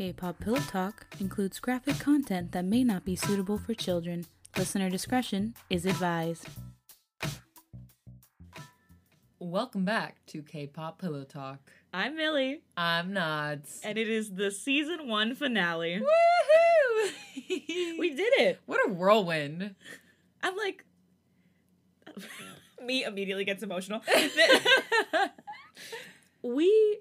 K pop Pillow Talk includes graphic content that may not be suitable for children. Listener discretion is advised. Welcome back to K-pop Pillow Talk. I'm Milly, I'm Nads. and it is the season one finale. Woohoo! We did it. what a whirlwind. I'm like, me immediately gets emotional. we,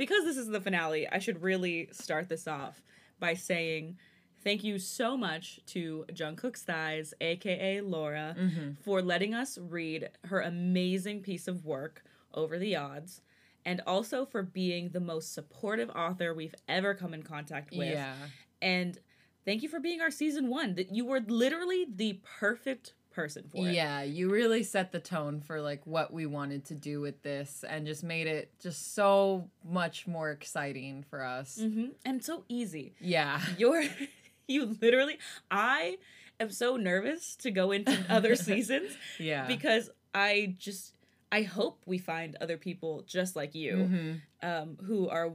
because this is the finale, I should really start this off by saying thank you so much to Jungkook's Thighs, aka Laura, mm-hmm. for letting us read her amazing piece of work, Over the Odds, and also for being the most supportive author we've ever come in contact with. Yeah. And thank you for being our season one. That you were literally the perfect person for it. Yeah, you really set the tone for like what we wanted to do with this and just made it just so much more exciting for us. hmm And so easy. Yeah. You're you literally I am so nervous to go into other seasons Yeah. because I just I hope we find other people just like you Mhm. um who are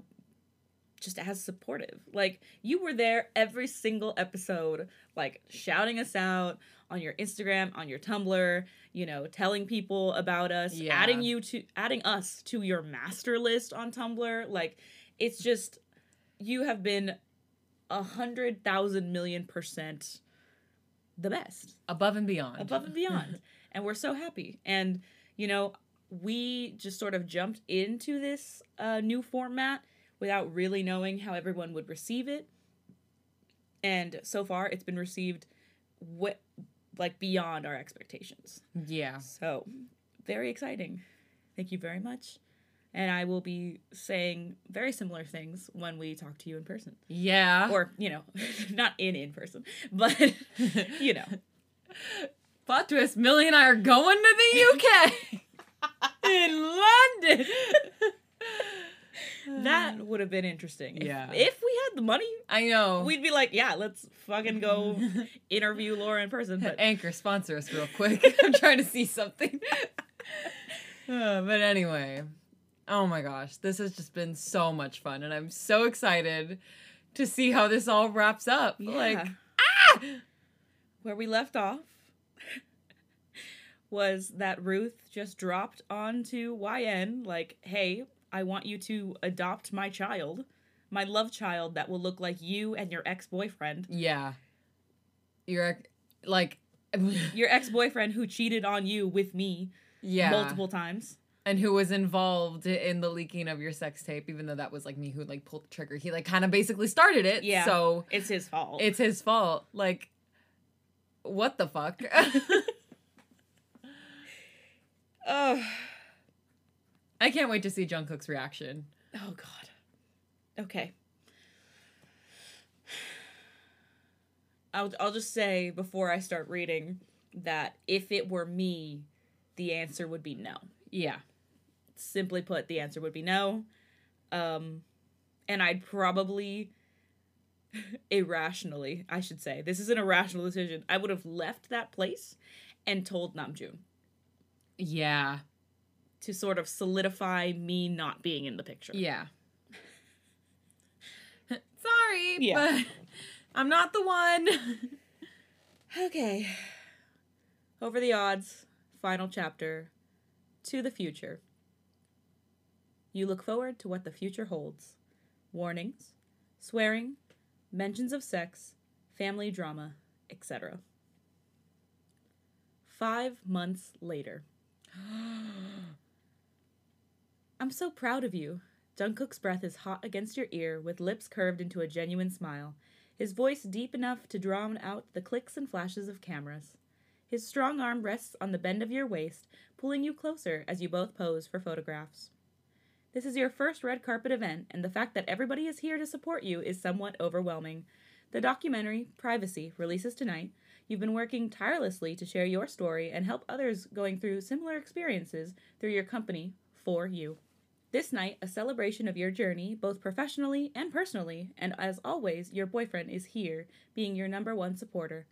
just as supportive. Like you were there every single episode like shouting us out on your Instagram, on your Tumblr, you know, telling people about us, Yeah. adding you to adding us to your master list on Tumblr. Like it's just you have been a hundred thousand million percent the best Above and beyond. above and beyond and we're so happy and you know we just sort of jumped into this uh, new format without really knowing how everyone would receive it and so far it's been received wh- like beyond our expectations Yeah. so very exciting thank you very much and i will be saying very similar things when we talk to you in person Yeah. or you know not in in person but you know Plot twist, Milly and I are going to the UK. in London. That would have been interesting. Yeah. If we had the money, I know. we'd be like, yeah, let's fucking go interview Laura in person. But Anchor, sponsor us real quick. I'm trying to see something. Uh, but anyway, oh my gosh, this has just been so much fun, and I'm so excited to see how this all wraps up. Like, ah! Where we left off was that Ruth just dropped onto YN, like, hey, I want you to adopt my child, my love child that will look like you and your ex boyfriend. yeah, you're like, Your ex boyfriend who cheated on you with me yeah, multiple times. and who was involved in the leaking of your sex tape, even though that was like me who like pulled the trigger. He like kind of basically started it. Yeah. so It's his fault. it's his fault. Like, what the fuck? Ugh. I can't wait to see Jungkook's reaction. Oh God. Okay. I'll I'll just say before I start reading that if it were me, the answer would be no. Yeah. Simply put, the answer would be no. Um and I'd probably irrationally, I should say. This is an irrational decision. I would have left that place and told Namjoon Yeah. To sort of solidify me not being in the picture. Yeah. Sorry, Yeah. but I'm not the one. Okay. Over the odds, final chapter. To the future. You look forward to what the future holds. Warnings, swearing, mentions of sex, family drama, etc. Five months later. I'm so proud of you. Jungkook's breath is hot against your ear, with lips curved into a genuine smile, his voice deep enough to drown out the clicks and flashes of cameras. His strong arm rests on the bend of your waist, pulling you closer as you both pose for photographs. This is your first red carpet event, and the fact that everybody is here to support you is somewhat overwhelming. The documentary, Privacy, releases tonight. You've been working tirelessly to share your story and help others going through similar experiences through your company, For You. This night, a celebration of your journey, both professionally and personally, and as always, your boyfriend is here, being your number one supporter.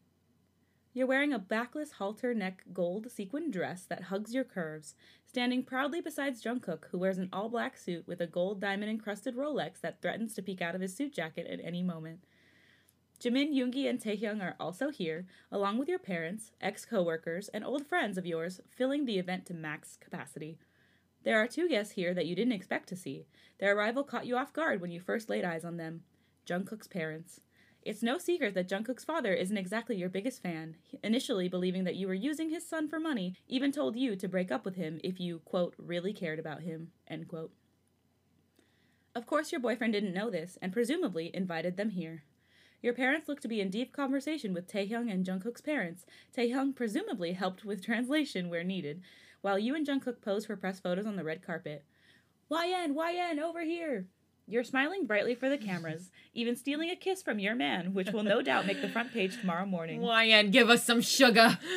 You're wearing a backless halter neck gold sequin dress that hugs your curves, standing proudly beside Jungkook, who wears an all black suit with a gold diamond encrusted Rolex that threatens to peek out of his suit jacket at any moment. Jimin, Yoongi, and Taehyung are also here, along with your parents, ex coworkers, and old friends of yours, filling the event to max capacity. There are two guests here that you didn't expect to see. Their arrival caught you off guard when you first laid eyes on them Jungkook's parents. It's no secret that Jungkook's father isn't exactly your biggest fan, initially believing that you were using his son for money, even told you to break up with him if you, quote, really cared about him, end quote. Of course, your boyfriend didn't know this, and presumably invited them here. Your parents look to be in deep conversation with Taehyung and Jungkook's parents. Taehyung presumably helped with translation where needed, while you and Jungkook pose for press photos on the red carpet. YN, YN, over here! You're smiling brightly for the cameras, even stealing a kiss from your man, which will no doubt make the front page tomorrow morning. YN, give us some sugar.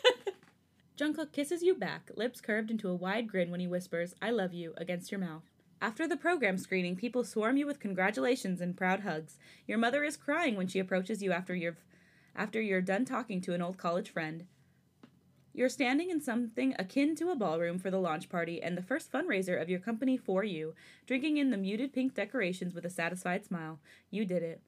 Jungkook kisses you back, lips curved into a wide grin when he whispers, I love you, against your mouth. After the program screening, people swarm you with congratulations and proud hugs. Your mother is crying when she approaches you after you've after you're done talking to an old college friend. You're standing in something akin to a ballroom for the launch party and the first fundraiser of your company for you, drinking in the muted pink decorations with a satisfied smile. You did it.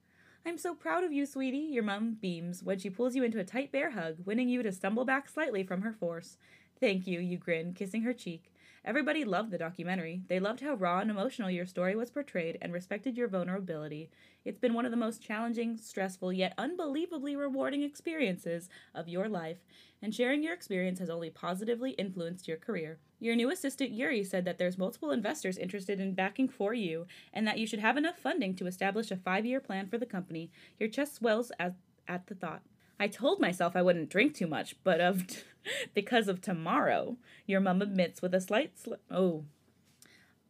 I'm so proud of you, sweetie, your mum beams when she pulls you into a tight bear hug, winning you to stumble back slightly from her force. Thank you, you grin, kissing her cheek. Everybody loved the documentary. They loved how raw and emotional your story was portrayed and respected your vulnerability. It's been one of the most challenging, stressful, yet unbelievably rewarding experiences of your life, and sharing your experience has only positively influenced your career. Your new assistant Yuri said that there's multiple investors interested in backing for you, and that you should have enough funding to establish a five year plan for the company. Your chest swells at, at the thought. I told myself I wouldn't drink too much, but of because of tomorrow, your mum admits with a slight sl- oh.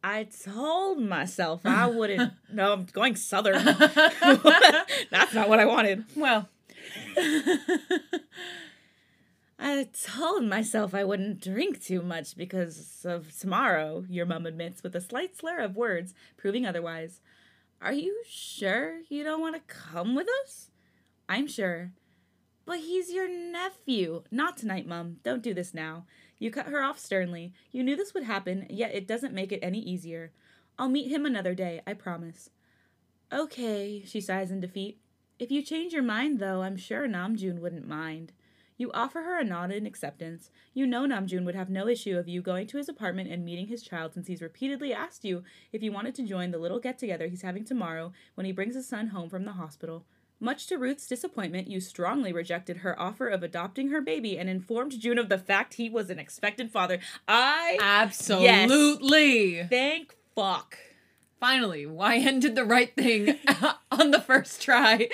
I told myself I wouldn't. no, I'm going southern. That's not what I wanted. well, I told myself I wouldn't drink too much because of tomorrow, your mum admits with a slight slur of words, proving otherwise. Are you sure you don't want to come with us? I'm sure. But he's your nephew. Not tonight, Mum. Don't do this now. You cut her off sternly. You knew this would happen, yet it doesn't make it any easier. I'll meet him another day, I promise. Okay, she sighs in defeat. If you change your mind, though, I'm sure Namjoon wouldn't mind. You offer her a nod in acceptance. You know Namjoon would have no issue of you going to his apartment and meeting his child since he's repeatedly asked you if you wanted to join the little get together he's having tomorrow when he brings his son home from the hospital. Much to Ruth's disappointment, you strongly rejected her offer of adopting her baby and informed Joon of the fact he was an expected father. I absolutely. thank fuck. Finally, YN did the right thing on the first try.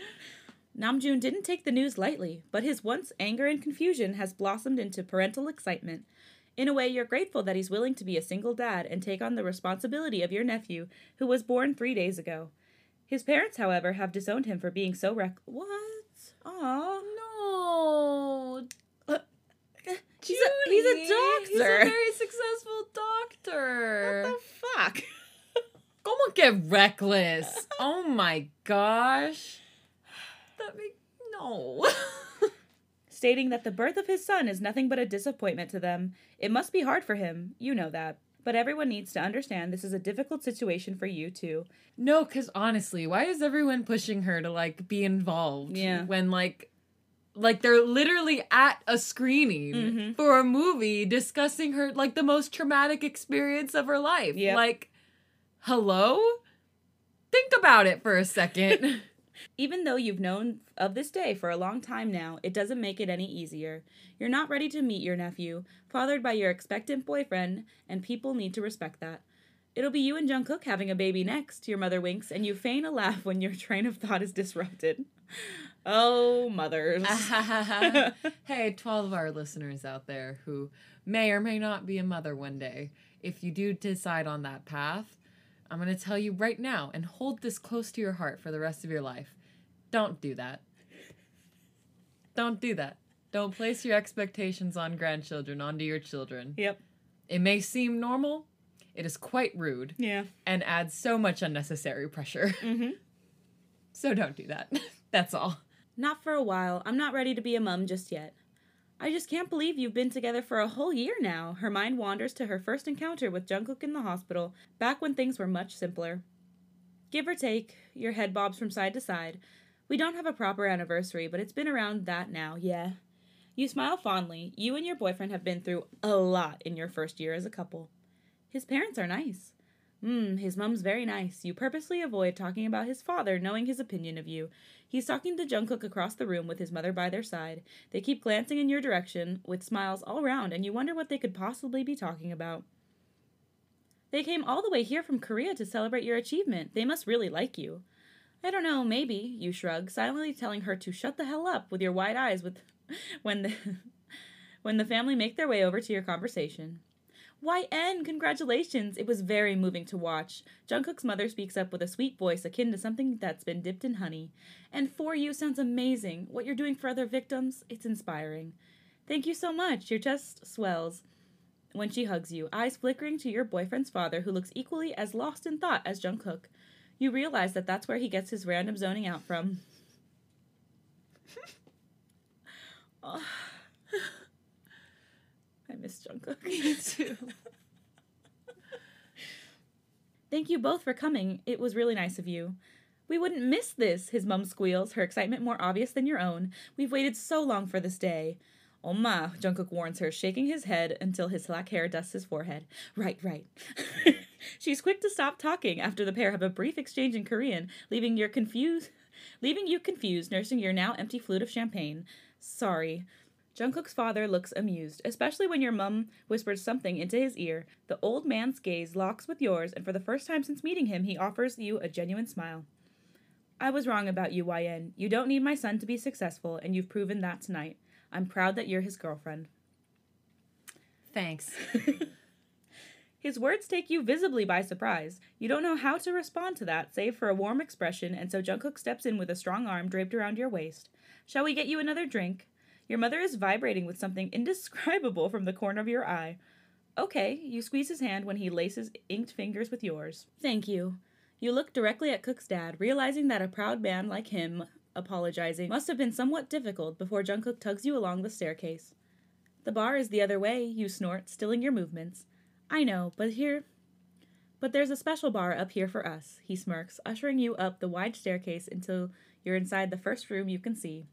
Namjoon didn't take the news lightly, but his once anger and confusion has blossomed into parental excitement. In a way, you're grateful that he's willing to be a single dad and take on the responsibility of your nephew, who was born three days ago. His parents, however, have disowned him for being so reck. What? Aw. no. Uh, he's a, he's a doctor. He's a very successful doctor. what the fuck? Como que reckless? oh my gosh. That make no. Stating that the birth of his son is nothing but a disappointment to them. It must be hard for him. You know that. But everyone needs to understand this is a difficult situation for you too. no, because honestly, why is everyone pushing her to like be involved? Yeah. When like like they're literally at a screening Mhm. for a movie discussing her like the most traumatic experience of her life. Yep. Like, hello? Think about it for a second. Even though you've known of this day for a long time now, it doesn't make it any easier. You're not ready to meet your nephew, fathered by your expectant boyfriend, and people need to respect that. It'll be you and Jungkook having a baby next, your mother winks, and you feign a laugh when your train of thought is disrupted. Oh, mothers. hey, 12 of our listeners out there who may or may not be a mother one day, if you do decide on that path, I'm going to tell you right now and hold this close to your heart for the rest of your life. Don't do that. Don't do that. Don't place your expectations on grandchildren onto your children. yep. It may seem normal, it is quite rude Yeah. and adds so much unnecessary pressure. Mm-hmm. So don't do that. That's all. Not for a while. I'm not ready to be a mum just yet. I just can't believe you've been together for a whole year now. Her mind wanders to her first encounter with Jungkook in the hospital, back when things were much simpler. Give or take, your head bobs from side to side. We don't have a proper anniversary, but it's been around that now, yeah. You smile fondly. You and your boyfriend have been through a lot in your first year as a couple. His parents are nice. Hmm, his mum's very nice. You purposely avoid talking about his father, knowing his opinion of you. He's talking to Jungkook across the room with his mother by their side. They keep glancing in your direction with smiles all round, and you wonder what they could possibly be talking about. They came all the way here from Korea to celebrate your achievement. They must really like you. I don't know, maybe, you shrug, silently telling her to shut the hell up with your wide eyes with when the when the family make their way over to your conversation. YN, congratulations! It was very moving to watch. Jungkook's mother speaks up with a sweet voice akin to something that's been dipped in honey. And for you sounds amazing. What you're doing for other victims, it's inspiring. Thank you so much. Your chest swells when she hugs you, eyes flickering to your boyfriend's father, who looks equally as lost in thought as Jungkook. You realize that that's where he gets his random zoning out from. oh. Miss Jungkook. Me too. Thank you both for coming. It was really nice of you. We wouldn't miss this, his mum squeals, her excitement more obvious than your own. We've waited so long for this day. Oma, Jungkook warns her, shaking his head until his slack hair dusts his forehead. Right, right. She's quick to stop talking after the pair have a brief exchange in Korean, leaving you confused leaving you confused, nursing your now empty flute of champagne. Sorry. Jungkook's father looks amused, especially when your mum whispers something into his ear. The old man's gaze locks with yours, and for the first time since meeting him, he offers you a genuine smile. I was wrong about you, YN. You don't need my son to be successful, and you've proven that tonight. I'm proud that you're his girlfriend. Thanks. His words take you visibly by surprise. You don't know how to respond to that, save for a warm expression, and so Jungkook steps in with a strong arm draped around your waist. Shall we get you another drink? Your mother is vibrating with something indescribable from the corner of your eye. Okay, you squeeze his hand when he laces inked fingers with yours. Thank you. You look directly at Kook's dad, realizing that a proud man like him apologizing must have been somewhat difficult before Jungkook tugs you along the staircase. The bar is the other way, you snort, stilling your movements. I know, but here. But there's a special bar up here for us, he smirks, ushering you up the wide staircase until you're inside the first room you can see.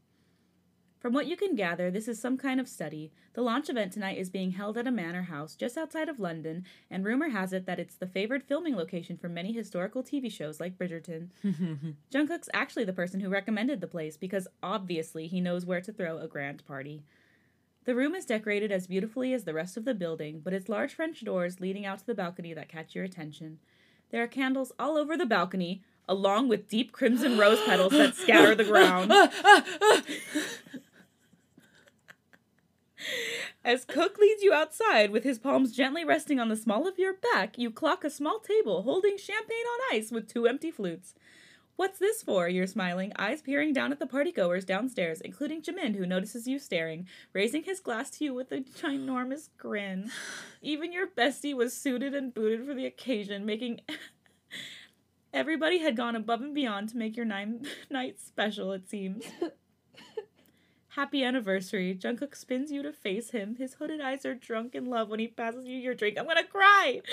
From what you can gather, this is some kind of study. The launch event tonight is being held at a manor house just outside of London, and rumor has it that it's the favored filming location for many historical TV shows like Bridgerton. Jungkook's actually the person who recommended the place because obviously he knows where to throw a grand party. The room is decorated as beautifully as the rest of the building, but its large French doors leading out to the balcony that catch your attention. There are candles all over the balcony, along with deep crimson rose petals that scatter the ground. As Kook leads you outside with his palms gently resting on the small of your back, you clock a small table holding champagne on ice with two empty flutes. What's this for? You're smiling, eyes peering down at the partygoers downstairs, including Jimin, who notices you staring, raising his glass to you with a ginormous grin. Even your bestie was suited and booted for the occasion, making. Everybody had gone above and beyond to make your nine night special, it seems. Happy anniversary. Jungkook spins you to face him. His hooded eyes are drunk in love when he passes you your drink. I'm gonna cry!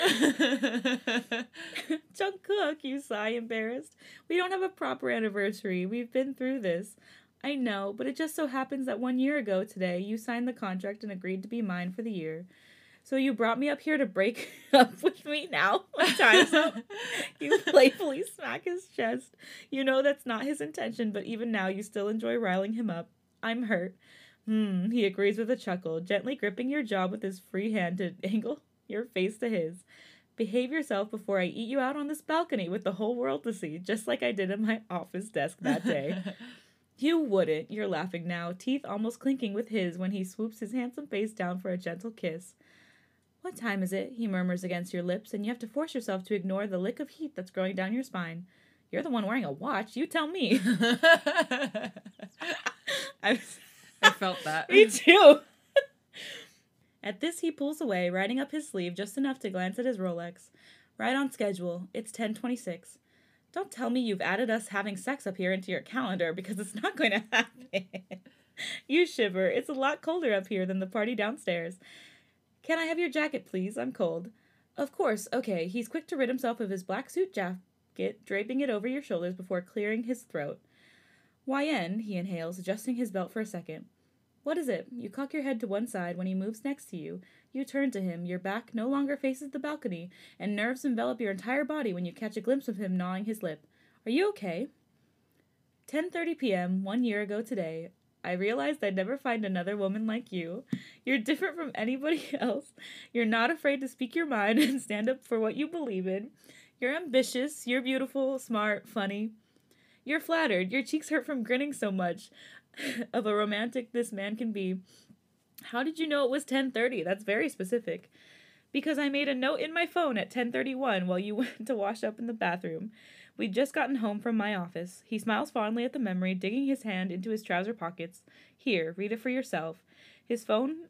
Jungkook, you sigh, embarrassed. We don't have a proper anniversary. We've been through this. I know, but it just so happens that one year ago today, you signed the contract and agreed to be mine for the year. So you brought me up here to break up with me now? My time's up. you playfully smack his chest. You know that's not his intention, but even now you still enjoy riling him up. I'm hurt. Hmm, he agrees with a chuckle, gently gripping your jaw with his free hand to angle your face to his. Behave yourself before I eat you out on this balcony with the whole world to see, just like I did at my office desk that day. you wouldn't, you're laughing now, teeth almost clinking with his when he swoops his handsome face down for a gentle kiss. What time is it? he murmurs against your lips, and you have to force yourself to ignore the lick of heat that's growing down your spine. You're the one wearing a watch. You tell me. I, I felt that. Me too. At this, he pulls away, riding up his sleeve just enough to glance at his Rolex. Right on schedule. It's 1026. Don't tell me you've added us having sex up here into your calendar because it's not going to happen. you shiver. It's a lot colder up here than the party downstairs. Can I have your jacket, please? I'm cold. Of course, okay. He's quick to rid himself of his black suit jacket, draping it over your shoulders before clearing his throat. YN, he inhales, adjusting his belt for a second. What is it? You cock your head to one side when he moves next to you. You turn to him, your back no longer faces the balcony, and nerves envelop your entire body when you catch a glimpse of him gnawing his lip. Are you okay? 10:30 p.m. 1 year ago today, I realized I'd never find another woman like you. You're different from anybody else. You're not afraid to speak your mind and stand up for what you believe in. You're ambitious, you're beautiful, smart, funny. You're flattered. Your cheeks hurt from grinning so much. of a romantic this man can be. How did you know it was 10:30? That's very specific. Because I made a note in my phone at 10:31 while you went to wash up in the bathroom. We'd just gotten home from my office. He smiles fondly at the memory, digging his hand into his trouser pockets. Here, read it for yourself. His phone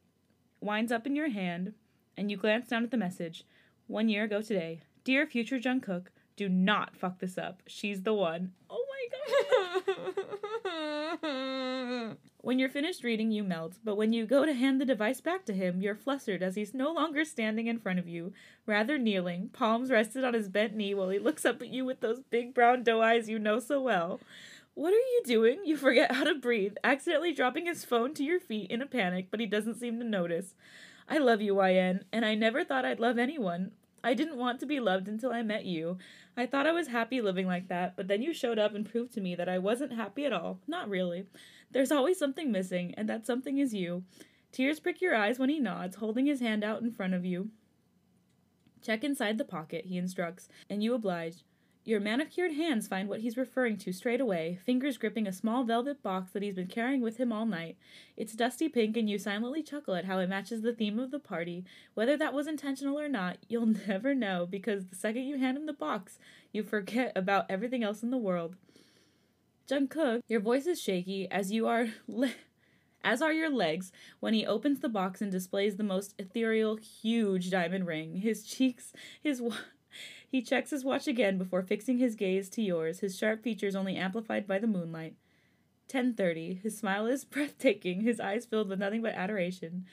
winds up in your hand, and you glance down at the message. One year ago today. Dear future Jungkook, do not fuck this up. She's the one. Oh when you're finished reading, you melt, but when you go to hand the device back to him, you're flustered as he's no longer standing in front of you, rather kneeling, palms rested on his bent knee while he looks up at you with those big brown doe eyes you know so well. What are you doing? You forget how to breathe, accidentally dropping his phone to your feet in a panic, but he doesn't seem to notice. I love you, YN, and I never thought I'd love anyone. I didn't want to be loved until I met you. I thought I was happy living like that, but then you showed up and proved to me that I wasn't happy at all. Not really. There's always something missing, and that something is you. Tears prick your eyes when he nods, holding his hand out in front of you. Check inside the pocket, he instructs, and you oblige. Your manicured hands find what he's referring to straight away, fingers gripping a small velvet box that he's been carrying with him all night. It's dusty pink, and you silently chuckle at how it matches the theme of the party. Whether that was intentional or not, you'll never know, because the second you hand him the box, you forget about everything else in the world. Jungkook, your voice is shaky as you are. Le- as are your legs when he opens the box and displays the most ethereal, huge diamond ring. His cheeks, his he checks his watch again before fixing his gaze to yours, his sharp features only amplified by the moonlight. 10:30. His smile is breathtaking, his eyes filled with nothing but adoration.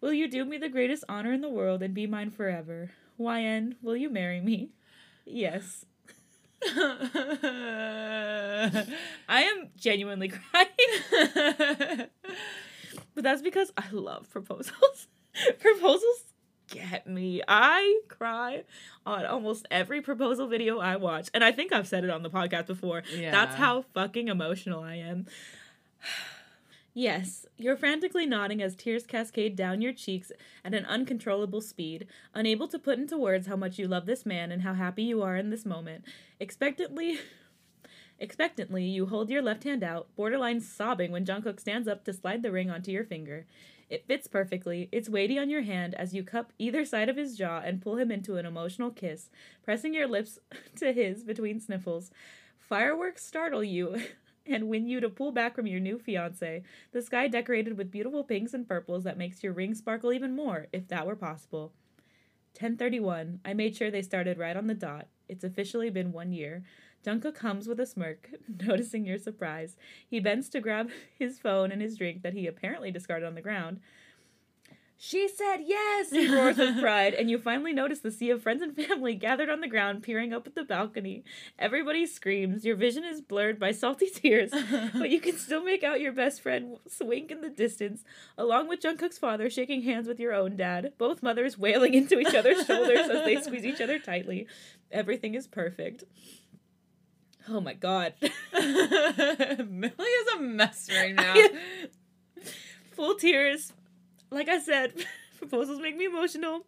Will you do me the greatest honor in the world and be mine forever? YN, will you marry me? Yes. I am genuinely crying. but that's because I love proposals. proposals get me. I cry on almost every proposal video I watch. And I think I've said it on the podcast before. Yeah. That's how fucking emotional I am. Yes, you're frantically nodding as tears cascade down your cheeks at an uncontrollable speed, unable to put into words how much you love this man and how happy you are in this moment. Expectantly, expectantly, you hold your left hand out, borderline sobbing when Jungkook stands up to slide the ring onto your finger. It fits perfectly. It's weighty on your hand as you cup either side of his jaw and pull him into an emotional kiss, pressing your lips to his between sniffles. Fireworks startle you and win you to pull back from your new fiance. The sky decorated with beautiful pinks and purples that makes your ring sparkle even more, if that were possible. 1031. I made sure they started right on the dot. It's officially been one year. Jungkook comes with a smirk, noticing your surprise. He bends to grab his phone and his drink that he apparently discarded on the ground. She said yes, he roars with pride, and you finally notice the sea of friends and family gathered on the ground, peering up at the balcony. Everybody screams. Your vision is blurred by salty tears, but you can still make out your best friend wink in the distance, along with Jungkook's father shaking hands with your own dad, both mothers wailing into each other's shoulders as they squeeze each other tightly. Everything is perfect. Oh my god. Milly is a mess right now. Full tears. Like I said, proposals make me emotional.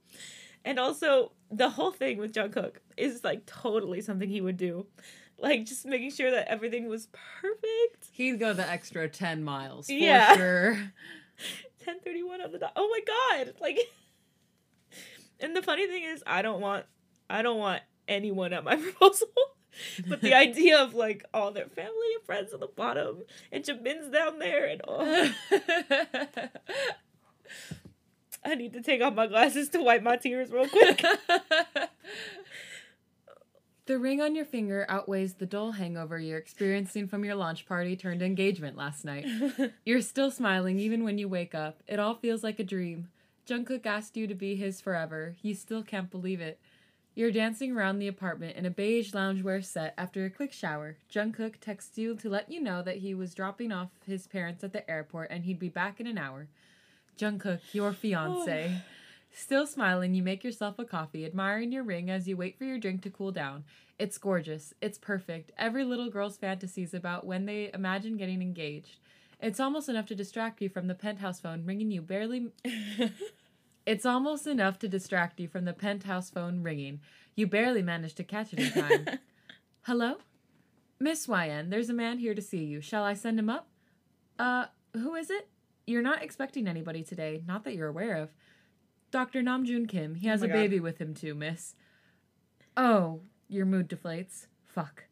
And also, the whole thing with Jungkook is like totally something he would do. Like just making sure that everything was perfect. He'd go the extra 10 miles for Yeah. sure. 1031 on the dot. Oh my god. Like And the funny thing is I don't want I don't want anyone at my proposal. But the idea of like all their family and friends at the bottom and Jimin's down there and oh I need to take off my glasses to wipe my tears real quick. The ring on your finger outweighs the dull hangover you're experiencing from your launch party turned engagement last night. You're still smiling even when you wake up. It all feels like a dream. Jungkook asked you to be his forever. You still can't believe it. You're dancing around the apartment in a beige loungewear set after a quick shower. Jungkook texts you to let you know that he was dropping off his parents at the airport and he'd be back in an hour. Jungkook, your fiance. Still smiling, you make yourself a coffee, admiring your ring as you wait for your drink to cool down. It's gorgeous. It's perfect. Every little girl's fantasies about when they imagine getting engaged. It's almost enough to distract you from the penthouse phone ringing you barely. it's almost enough to distract you from the penthouse phone ringing. You barely manage to catch it in time. Hello? Miss YN, there's a man here to see you. Shall I send him up? Uh, who is it? You're not expecting anybody today, not that you're aware of. Dr. Namjoon Kim. He oh has my a God. baby with him too, miss. Oh, your mood deflates. Fuck.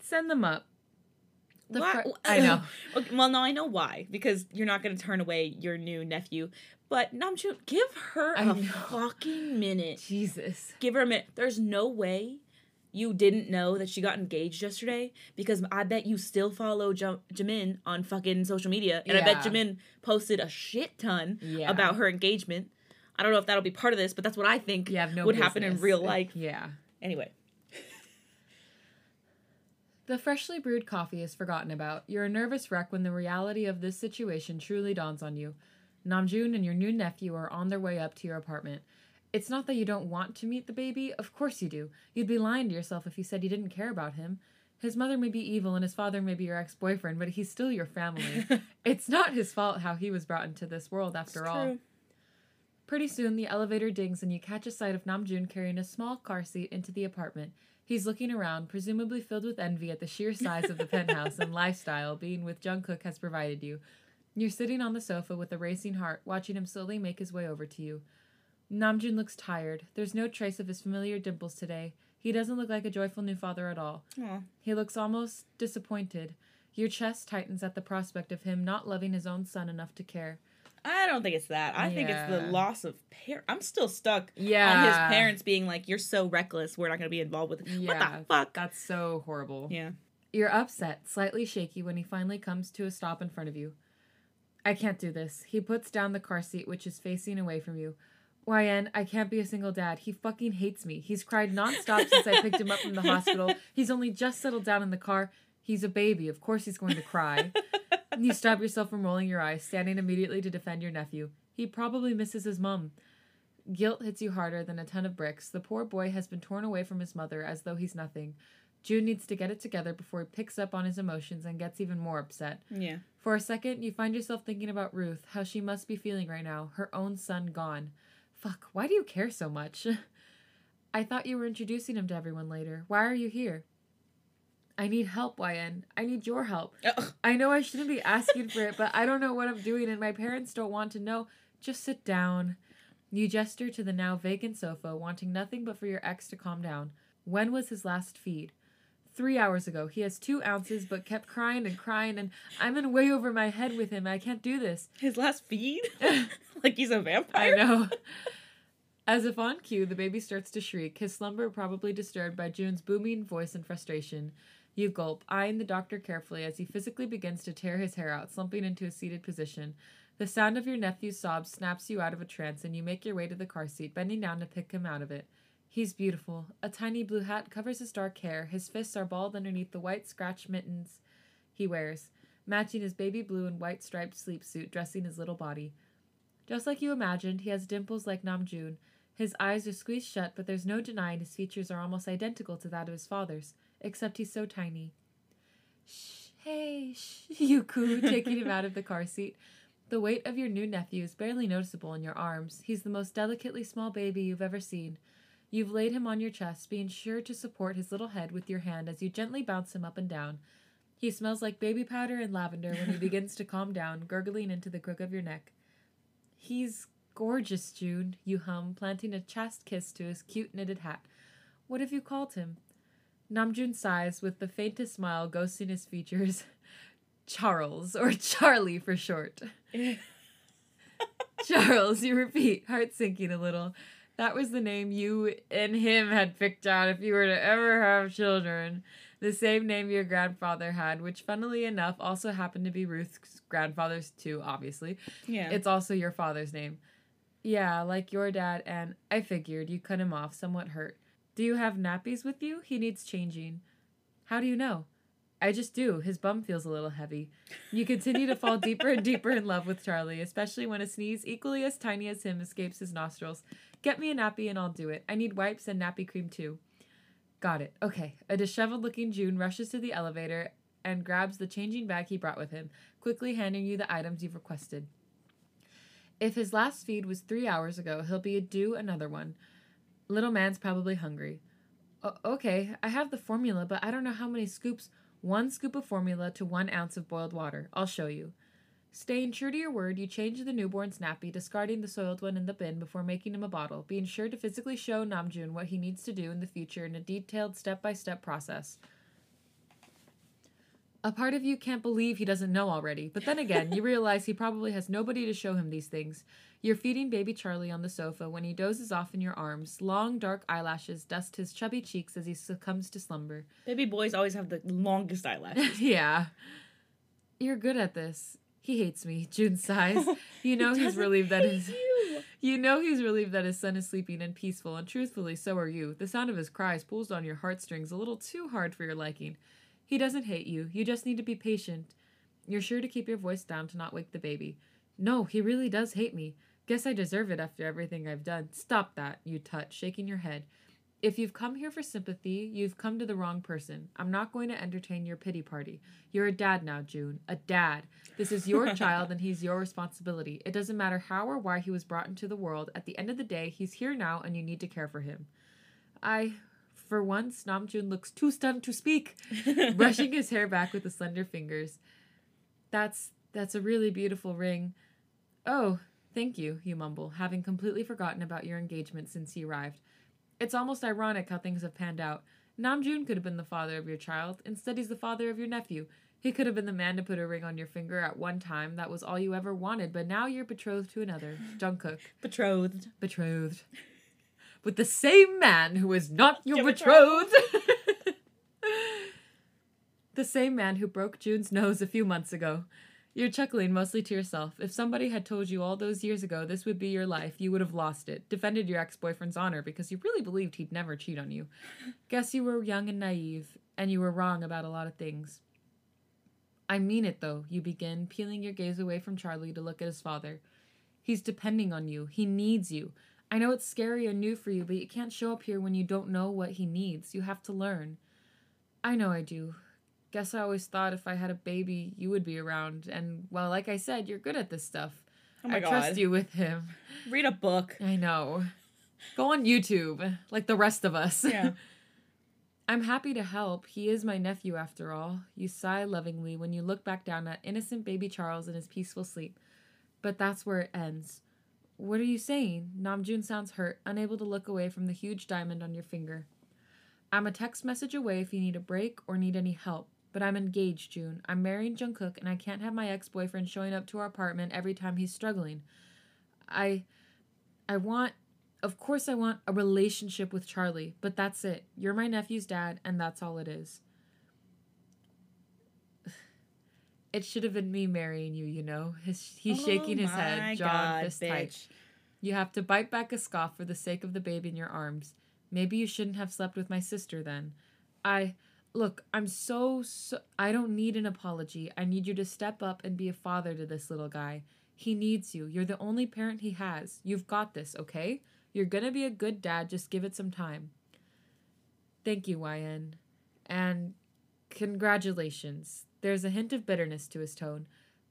Send them up. The fr- I know. Okay, well, no, I know why. Because you're not going to turn away your new nephew. But Namjoon, give her I a know. fucking minute. Jesus. Give her a minute. There's no way you didn't know that she got engaged yesterday because I bet you still follow jo- Jimin on fucking social media, and I bet Yeah. Jimin posted a shit ton Yeah. about her engagement. I don't know if that'll be part of this, but that's what I think no would happen in real life. Yeah. Anyway, The freshly brewed coffee is forgotten about. You're a nervous wreck when the reality of this situation truly dawns on you. Namjoon and your new nephew are on their way up to your apartment. It's not that you don't want to meet the baby, of course you do. You'd be lying to yourself if you said you didn't care about him. His mother may be evil and his father may be your ex boyfriend, but he's still your family. it's not his fault how he was brought into this world after all. true. Pretty soon, the elevator dings and you catch a sight of Namjoon carrying a small car seat into the apartment. He's looking around, presumably filled with envy at the sheer size of the penthouse and lifestyle being with Jungkook has provided you. You're sitting on the sofa with a racing heart, watching him slowly make his way over to you. Namjoon looks tired. There's no trace of his familiar dimples today. He doesn't look like a joyful new father at all. Aw. He looks almost disappointed. Your chest tightens at the prospect of him not loving his own son enough to care. I don't think it's that. I think it's the loss of parent. I'm still stuck Yeah. on his parents being like, "You're so reckless. We're not going to be involved with it." What the fuck? That's so horrible. yeah. You're upset, slightly shaky when he finally comes to a stop in front of you. I can't do this. He puts down the car seat, which is facing away from you. YN, I can't be a single dad. He fucking hates me. He's cried nonstop since I picked him up from the hospital. He's only just settled down in the car. He's a baby. Of course he's going to cry. you stop yourself from rolling your eyes, standing immediately to defend your nephew. He probably misses his mum. Guilt hits you harder than a ton of bricks. The poor boy has been torn away from his mother as though he's nothing. Joon needs to get it together before he picks up on his emotions and gets even more upset. Yeah. For a second, you find yourself thinking about Ruth, how she must be feeling right now, her own son gone. Fuck, why do you care so much? I thought you were introducing him to everyone later. Why are you here? I need help, YN. I need your help. I know I shouldn't be asking for it, but I don't know what I'm doing and my parents don't want to know. Just sit down. You gesture to the now vacant sofa, wanting nothing but for your ex to calm down. When was his last feed? Three hours ago. He has two ounces, but kept crying and crying, and I'm in way over my head with him. I can't do this. His last feed? like he's a vampire? I know. As if on cue, the baby starts to shriek, his slumber probably disturbed by Joon's booming voice and frustration. You gulp, eyeing the doctor carefully as he physically begins to tear his hair out, slumping into a seated position. The sound of your nephew's sobs snaps you out of a trance, and you make your way to the car seat, bending down to pick him out of it. He's beautiful. A tiny blue hat covers his dark hair. His fists are balled underneath the white scratch mittens he wears, matching his baby blue and white striped sleep suit dressing his little body. Just like you imagined, he has dimples like Namjoon. His eyes are squeezed shut, but there's no denying his features are almost identical to that of his father's, except he's so tiny. Shh, hey, shh, Yuku, taking him out of the car seat. The weight of your new nephew is barely noticeable in your arms. He's the most delicately small baby you've ever seen. You've laid him on your chest, being sure to support his little head with your hand as you gently bounce him up and down. He smells like baby powder and lavender when he begins to calm down, gurgling into the crook of your neck. He's gorgeous, Joon, you hum, planting a chaste kiss to his cute knitted hat. What have you called him? Namjoon sighs with the faintest smile ghosting his features. Charles, or Charlie for short. Charles, you repeat, heart sinking a little. That was the name you and him had picked out if you were to ever have children. The same name your grandfather had, which funnily enough also happened to be Ruth's grandfather's too, obviously. Yeah. It's also your father's name. Yeah, like your dad, and I figured you cut him off somewhat hurt. Do you have nappies with you? He needs changing. How do you know? I just do. His bum feels a little heavy. You continue to fall deeper and deeper in love with Charlie, especially when a sneeze equally as tiny as him escapes his nostrils. Get me a nappy and I'll do it. I need wipes and nappy cream too. Got it. Okay. A disheveled looking Joon rushes to the elevator and grabs the changing bag he brought with him, quickly handing you the items you've requested. If his last feed was three hours ago, he'll be due another one. Little man's probably hungry. O- okay, I have the formula, but I don't know how many scoops. One scoop of formula to one ounce of boiled water. I'll show you. Staying true to your word, you change the newborn's nappy, discarding the soiled one in the bin before making him a bottle, being sure to physically show Namjoon what he needs to do in the future in a detailed step by step process. A part of you can't believe he doesn't know already, but then again, you realize he probably has nobody to show him these things. You're feeding baby Charlie on the sofa when he dozes off in your arms. Long, dark eyelashes dust his chubby cheeks as he succumbs to slumber. Baby boys always have the longest eyelashes. yeah. You're good at this. He hates me. Joon sighs. You know he's relieved that his you. you know he's relieved that his son is sleeping and peaceful, and truthfully, so are you. The sound of his cries pulls on your heartstrings a little too hard for your liking. He doesn't hate you. You just need to be patient. You're sure to keep your voice down to not wake the baby. No, he really does hate me. Guess I deserve it after everything I've done. Stop that, you tut, shaking your head. If you've come here for sympathy, you've come to the wrong person. I'm not going to entertain your pity party. You're a dad now, Joon. A dad. This is your child and he's your responsibility. It doesn't matter how or why he was brought into the world. At the end of the day, he's here now and you need to care for him. I. For once, Namjoon looks too stunned to speak, brushing his hair back with the slender fingers. That's that's a really beautiful ring. Oh, thank you, you mumble, having completely forgotten about your engagement since he arrived. It's almost ironic how things have panned out. Namjoon could have been the father of your child. Instead, he's the father of your nephew. He could have been the man to put a ring on your finger at one time. That was all you ever wanted, but now you're betrothed to another. Jungkook. Betrothed. Betrothed. With the same man who is not your Your betrothed. the same man who broke Joon's nose a few months ago. You're chuckling mostly to yourself. If somebody had told you all those years ago this would be your life, you would have lost it. Defended your ex boyfriend's honor because you really believed he'd never cheat on you. Guess you were young and naive, and you were wrong about a lot of things. I mean it though, you begin, peeling your gaze away from Charlie to look at his father. He's depending on you. He needs you. I know it's scary and new for you, but you can't show up here when you don't know what he needs. You have to learn. I know I do. Guess I always thought if I had a baby, you would be around. And, well, like I said, you're good at this stuff. Oh my I god. trust you with him. Read a book. I know. Go on YouTube, like the rest of us. Yeah. I'm happy to help. He is my nephew after all. You sigh lovingly when you look back down at innocent baby Charles in his peaceful sleep. But that's where it ends. What are you saying? Namjoon sounds hurt, unable to look away from the huge diamond on your finger. I'm a text message away if you need a break or need any help. But I'm engaged, Joon. I'm marrying Jungkook, and I can't have my ex-boyfriend showing up to our apartment every time he's struggling. I I want of course I want a relationship with Charlie, but that's it. You're my nephew's dad, and that's all it is. It should have been me marrying you, you know. His, he's oh shaking his Oh head, jaw God, fist tight. You have to bite back a scoff for the sake of the babe in your arms. Maybe you shouldn't have slept with my sister then. I look, I'm so, so I don't need an apology. I need you to step up and be a father to this little guy. He needs you. You're the only parent he has. You've got this, okay? You're gonna be a good dad, just give it some time. Thank you, YN. And congratulations. There's a hint of bitterness to his tone.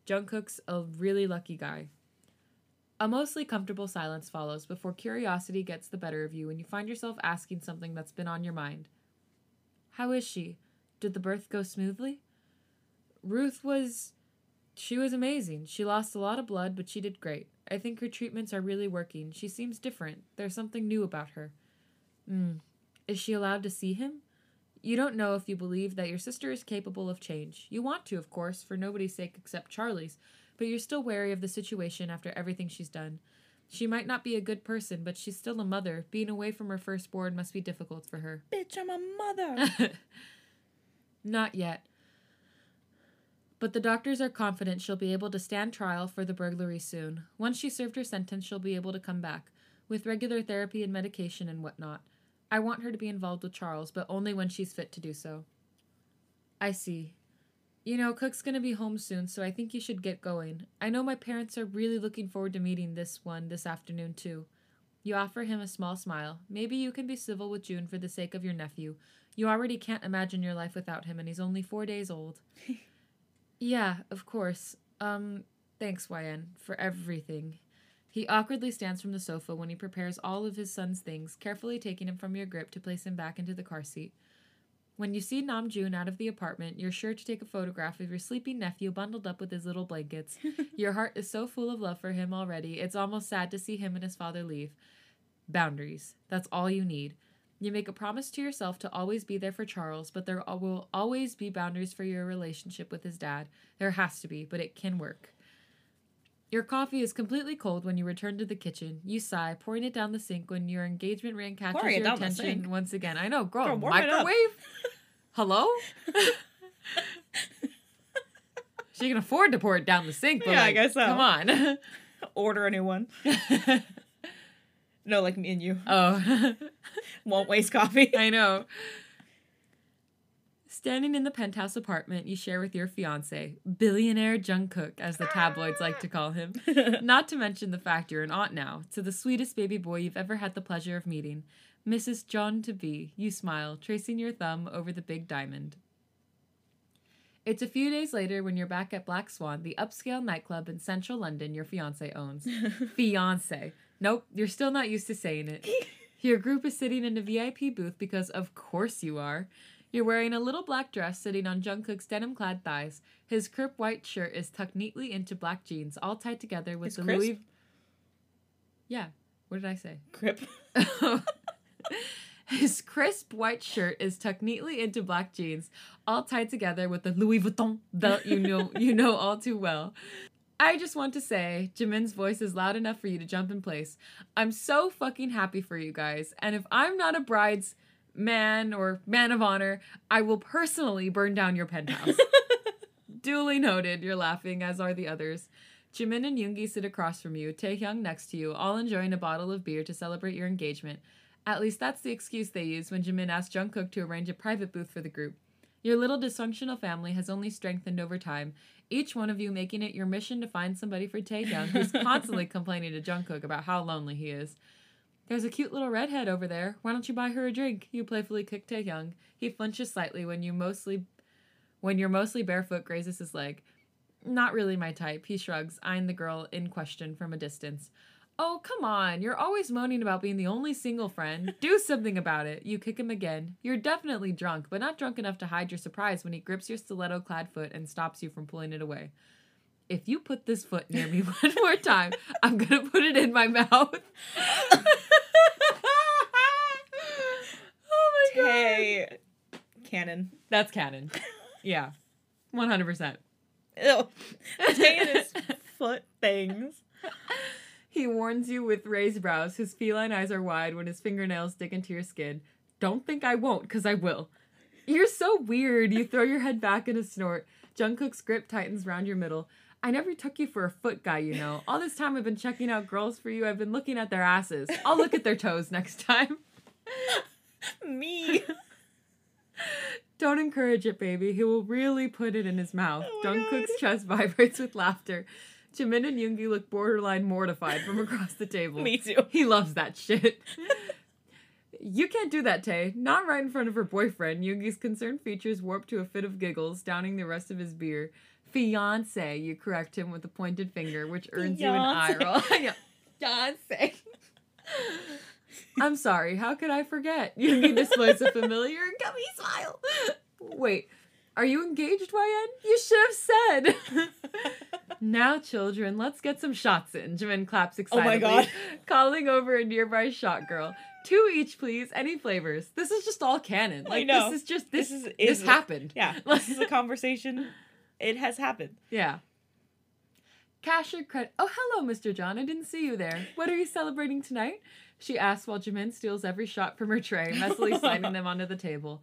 Jungkook's a really lucky guy. A mostly comfortable silence follows before curiosity gets the better of you and you find yourself asking something that's been on your mind. How is she? Did the birth go smoothly? Ruth was. She was amazing. She lost a lot of blood, but she did great. I think her treatments are really working. She seems different. There's something new about her. Hmm. Is she allowed to see him? You don't know if you believe that your sister is capable of change. You want to, of course, for nobody's sake except Charlie's, but you're still wary of the situation after everything she's done. She might not be a good person, but she's still a mother. Being away from her firstborn must be difficult for her. Bitch, I'm a mother. Not yet. But the doctors are confident she'll be able to stand trial for the burglary soon. Once she served her sentence, she'll be able to come back, with regular therapy and medication and whatnot. I want her to be involved with Charles, but only when she's fit to do so. I see. You know, Kook's gonna be home soon, so I think you should get going. I know my parents are really looking forward to meeting this one this afternoon, too. You offer him a small smile. Maybe you can be civil with Joon for the sake of your nephew. You already can't imagine your life without him, and he's only four days old. yeah, of course. Um, thanks, YN, for everything. He awkwardly stands from the sofa when he prepares all of his son's things, carefully taking him from your grip to place him back into the car seat. When you see Namjoon out of the apartment, you're sure to take a photograph of your sleeping nephew bundled up with his little blankets. your heart is so full of love for him already, it's almost sad to see him and his father leave. Boundaries. That's all you need. You make a promise to yourself to always be there for Charles, but there will always be boundaries for your relationship with his dad. There has to be, but it can work. Your coffee is completely cold when you return to the kitchen. You sigh, pouring it down the sink when your engagement ring catches Pouring it your down the attention sink? once again. I know, girl, Girl, warm it up. microwave? Hello? she can afford to pour it down the sink, but Yeah, I like, guess so. Come on. Order a new one. No, like me and you. oh. Won't waste coffee. I know. Standing in the penthouse apartment you share with your fiance, billionaire Jungkook, as the tabloids like to call him. Not to mention the fact you're an aunt now, to the sweetest baby boy you've ever had the pleasure of meeting, Mrs. Jeon to be. You smile, tracing your thumb over the big diamond. It's a few days later when you're back at Black Swan, the upscale nightclub in central London your fiance owns. fiance. Nope, you're still not used to saying it. Your group is sitting in a VIP booth because, of course, you are. You're wearing a little black dress sitting on Jungkook's denim clad thighs. His crisp white shirt is tucked neatly into black jeans, all tied together with His the crisp? Louis. Yeah, what did I say? Crip. His crisp white shirt is tucked neatly into black jeans, all tied together with the Louis Vuitton belt you know you know all too well. I just want to say, Jimin's voice is loud enough for you to jump in place. I'm so fucking happy for you guys, and if I'm not a bride's man or man of honor, I will personally burn down your penthouse. Duly noted, you're laughing, as are the others. Jimin and Yoongi sit across from you, Taehyung next to you, all enjoying a bottle of beer to celebrate your engagement. At least that's the excuse they use when Jimin asked Jungkook to arrange a private booth for the group. Your little dysfunctional family has only strengthened over time, each one of you making it your mission to find somebody for Taehyung, who's constantly complaining to Jungkook about how lonely he is. There's a cute little redhead over there. Why don't you buy her a drink? You playfully kick Taehyung. He flinches slightly when you mostly when your mostly barefoot grazes his leg. Not really my type, he shrugs, eyeing the girl in question from a distance. Oh, come on. You're always moaning about being the only single friend. Do something about it. You kick him again. You're definitely drunk, but not drunk enough to hide your surprise when he grips your stiletto clad foot and stops you from pulling it away. If you put this foot near me one more time, I'm gonna put it in my mouth. my god. Hey. Cannon. That's canon. Yeah. 100%. Ew. His foot things. He warns you with raised brows. His feline eyes are wide when his fingernails dig into your skin. Don't think I won't, because I will. You're so weird. You throw your head back in a snort. Jungkook's grip tightens round your middle. I never took you for a foot guy, you know. All this time I've been checking out girls for you. I've been looking at their asses. I'll look at their toes next time. Me. Don't encourage it, baby. He will really put it in his mouth. Oh my chest vibrates with laughter. Jimin and Yoongi look borderline mortified from across the table. Me too. He loves that shit. you can't do that, Tay. Not right in front of her boyfriend. Yoongi's concerned features warp to a fit of giggles, downing the rest of his beer. Fiance, you correct him with a pointed finger, which earns you an eye roll. Fiance. I'm sorry, how could I forget? You Yoongi displays a familiar and gummy smile. Wait, are you engaged, YN? You should have said. now, children, let's get some shots in. Jimin claps Oh my excitedly, God. calling over a nearby shot girl. Two each, please. Any flavors. This is just all canon. I Like know. this is just this. This is- this happened. Yeah. This is a conversation. It has happened. Yeah. Cash or credit? Oh, hello, Mr. Jeon. I didn't see you there. What are you celebrating tonight? She asks while Jimin steals every shot from her tray, messily sliding them onto the table.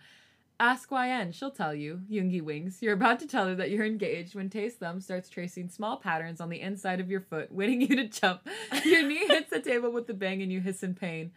Ask YN, she'll tell you. Yoongi winks. You're about to tell her that you're engaged when Tae's thumb starts tracing small patterns on the inside of your foot, waiting you to jump. Your knee hits the table with a bang and you hiss in pain.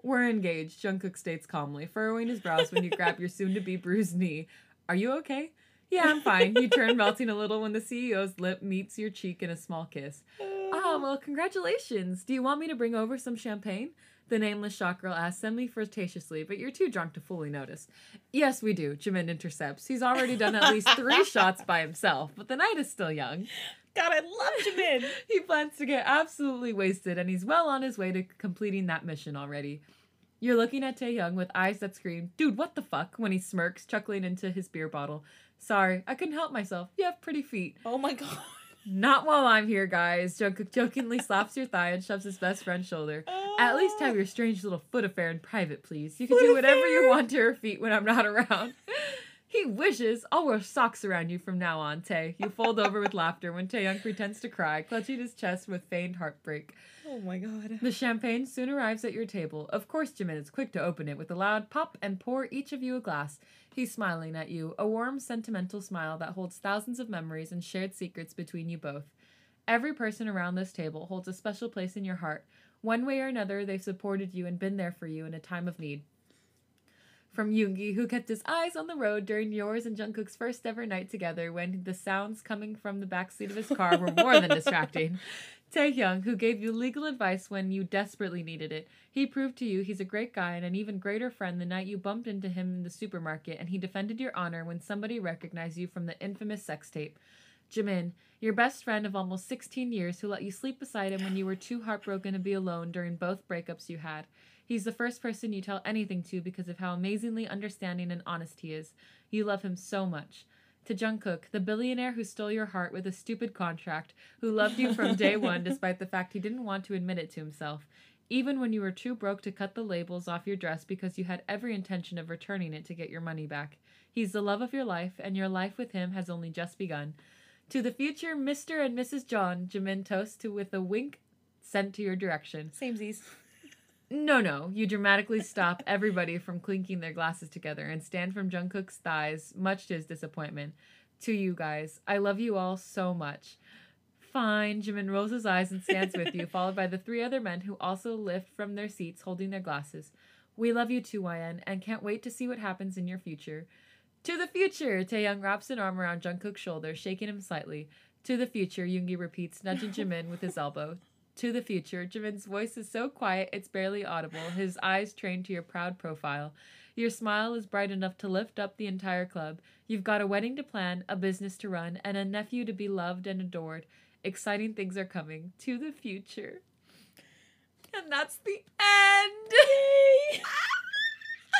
We're engaged, Jungkook states calmly, furrowing his brows when you grab your soon to be bruised knee. Are you okay? Yeah, I'm fine. You turn melting a little when the CEO's lip meets your cheek in a small kiss. Ah, well, congratulations. Do you want me to bring over some champagne? The nameless shock girl asks semi flirtatiously, but you're too drunk to fully notice. Yes, we do, Jimin intercepts. He's already done at least three shots by himself, but the night is still young. God, I love Jimin. he plans to get absolutely wasted, and he's well on his way to completing that mission already. You're looking at Taehyung with eyes that scream, Dude, what the fuck? when he smirks, chuckling into his beer bottle. Sorry, I couldn't help myself. You have pretty feet. oh my god. Not while I'm here, guys. Jungkook jokingly slaps your thigh and shoves his best friend's shoulder. At least have oh. your strange little foot affair in private, please. You can Foot do whatever you want to her feet when I'm not around. he wishes. I'll wear socks around you from now on, Tae. You fold over with laughter when Taehyung pretends to cry, clutching his chest with feigned heartbreak. Oh my god. The champagne soon arrives at your table. Of course, Jimin is quick to open it with a loud pop and pour each of you a glass. He's smiling at you, a warm, sentimental smile that holds thousands of memories and shared secrets between you both. Every person around this table holds a special place in your heart. One way or another, they've supported you and been there for you in a time of need. From Yoongi, who kept his eyes on the road during yours and Jungkook's first ever night together when the sounds coming from the backseat of his car were more than distracting. Taehyung, who gave you legal advice when you desperately needed it. He proved to you he's a great guy and an even greater friend the night you bumped into him in the supermarket, and he defended your honor when somebody recognized you from the infamous sex tape. Jimin, your best friend of almost 16 years who let you sleep beside him when you were too heartbroken to be alone during both breakups you had. He's the first person you tell anything to because of how amazingly understanding and honest he is. You love him so much. To Jungkook, the billionaire who stole your heart with a stupid contract, who loved you from day one despite the fact he didn't want to admit it to himself, even when you were too broke to cut the labels off your dress because you had every intention of returning it to get your money back. He's the love of your life, and your life with him has only just begun. To the future Mr. and Mrs. Jeon, Jimin toasts to with a wink sent to your direction. Samesies. No, no. You dramatically stop everybody from clinking their glasses together and stand from Jungkook's thighs, much to his disappointment. To you guys, I love you all so much. Fine, Jimin rolls his eyes and stands with you, followed by the three other men who also lift from their seats holding their glasses. We love you too, YN, and can't wait to see what happens in your future. To the future! Taehyung wraps an arm around Jungkook's shoulder, shaking him slightly. To the future, Yoongi repeats, nudging Jimin with his elbow. To the future, Jimin's voice is so quiet it's barely audible, his eyes trained to your proud profile. Your smile is bright enough to lift up the entire club. You've got a wedding to plan, a business to run, and a nephew to be loved and adored. Exciting things are coming. To the future. And that's the end! Yay!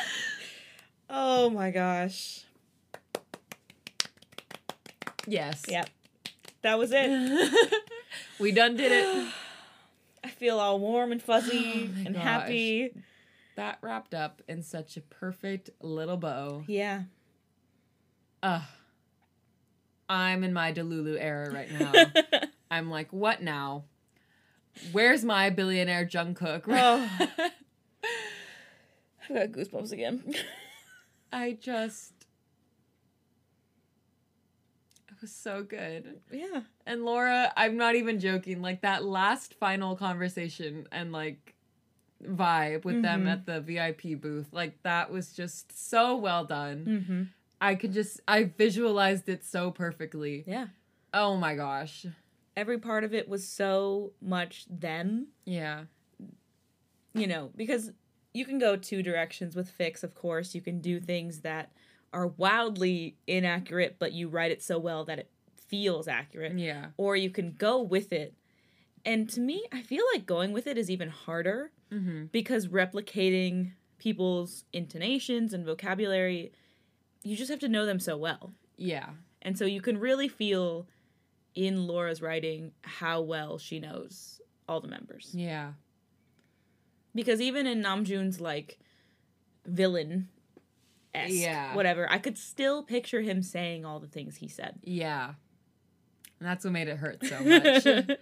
oh my gosh. yes. Yep. That was it. we done did it. I feel all warm and fuzzy Oh and gosh. happy. That wrapped up in such a perfect little bow. Yeah. Ugh. I'm in my Delulu era right now. I'm like, what now? Where's my billionaire Jungkook? Oh. I got goosebumps again. I just. It was so good. yeah. And Laura, I'm not even joking. Like that last final conversation and like vibe with them Mhm. at the VIP booth, like that was just so well done. Mm-hmm. I could just, I visualized it so perfectly. Yeah. Oh my gosh. Every part of it was so much them, Yeah. you know, because you can go two directions with fics, of course. You can do things that are wildly inaccurate, but you write it so well that it feels accurate. Yeah. Or you can go with it. And to me, I feel like going with it is even harder Mm-hmm. because replicating people's intonations and vocabulary, you just have to know them so well. Yeah. And so you can really feel in Laura's writing how well she knows all the members. Yeah. Because even in Namjoon's like villain Yeah. whatever, I could still picture him saying all the things he said. Yeah. And that's what made it hurt so much.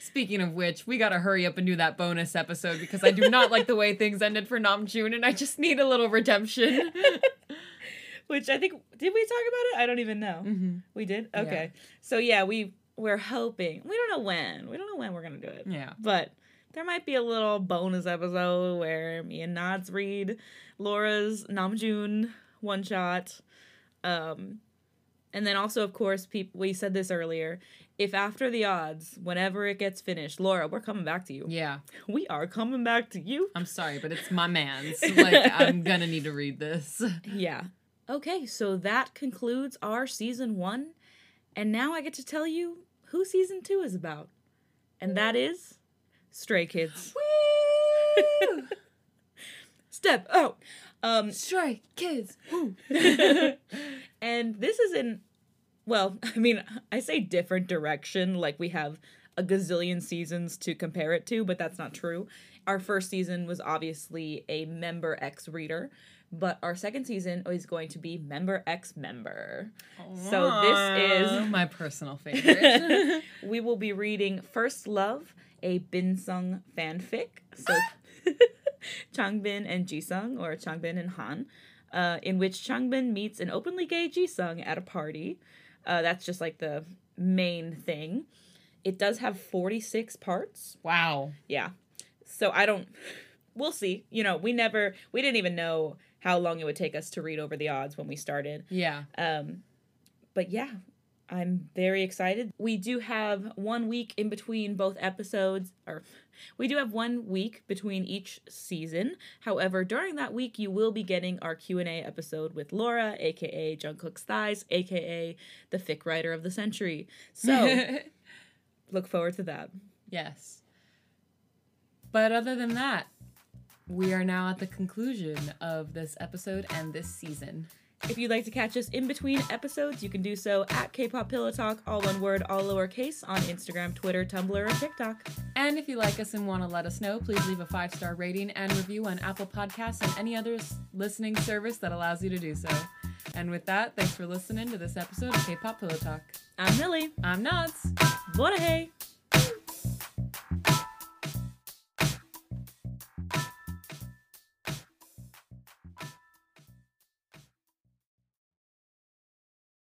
Speaking of which, we gotta hurry up and do that bonus episode because I do not like the way things ended for Namjoon, and I just need a little redemption. Which I think did we talk about it? I don't even know. hmm We did? Okay. So yeah, we we're hoping. We don't know when. We don't know when we're gonna do it. Yeah. But there might be a little bonus episode where me and Nads read Laura's Namjoon one shot. Um and then also of course people we said this earlier. If after the odds, whenever it gets finished, Laura, we're coming back to you. Yeah. We are coming back to you. I'm sorry, but it's my man's. Like, I'm gonna need to read this. Yeah. Okay, so that concludes our season one. And now I get to tell you who season two is about. And that is Stray Kids. Woo! Step out. Um Stray kids. Woo. and this is in well, I mean, I say different direction like we have a gazillion seasons to compare it to, but that's not true. Our first season was obviously a member X reader, but our second season is going to be member X member. So this is- my personal favorite. we will be reading First Love, a Binsung fanfic. So Changbin and Jisung, or Changbin and Han, uh, in which Changbin meets an openly gay Jisung at a party. Uh, that's just like the main thing. It does have 46 parts. wow. Yeah. So I don't. We'll see. You know, we never. We didn't even know how long it would take us to read over the odds when we started. Yeah. Um, but yeah, I'm very excited. We do have one week in between both episodes, or we do have one week between each season. However, during that week, you will be getting our Q and A episode with Laura, aka Jungkook's thighs, aka the fic writer of the century. So look forward to that. yes. But other than that, we are now at the conclusion of this episode and this season. If you'd like to catch us in between episodes, you can do so at K-pop Pillow Talk, all one word, all lowercase, on Instagram, Twitter, Tumblr, or TikTok. And if you like us and want to let us know, please leave a five star rating and review on Apple Podcasts and any other listening service that allows you to do so. And with that, thanks for listening to this episode of K pop Pillow Talk. I'm Milly. I'm Nads. Hey!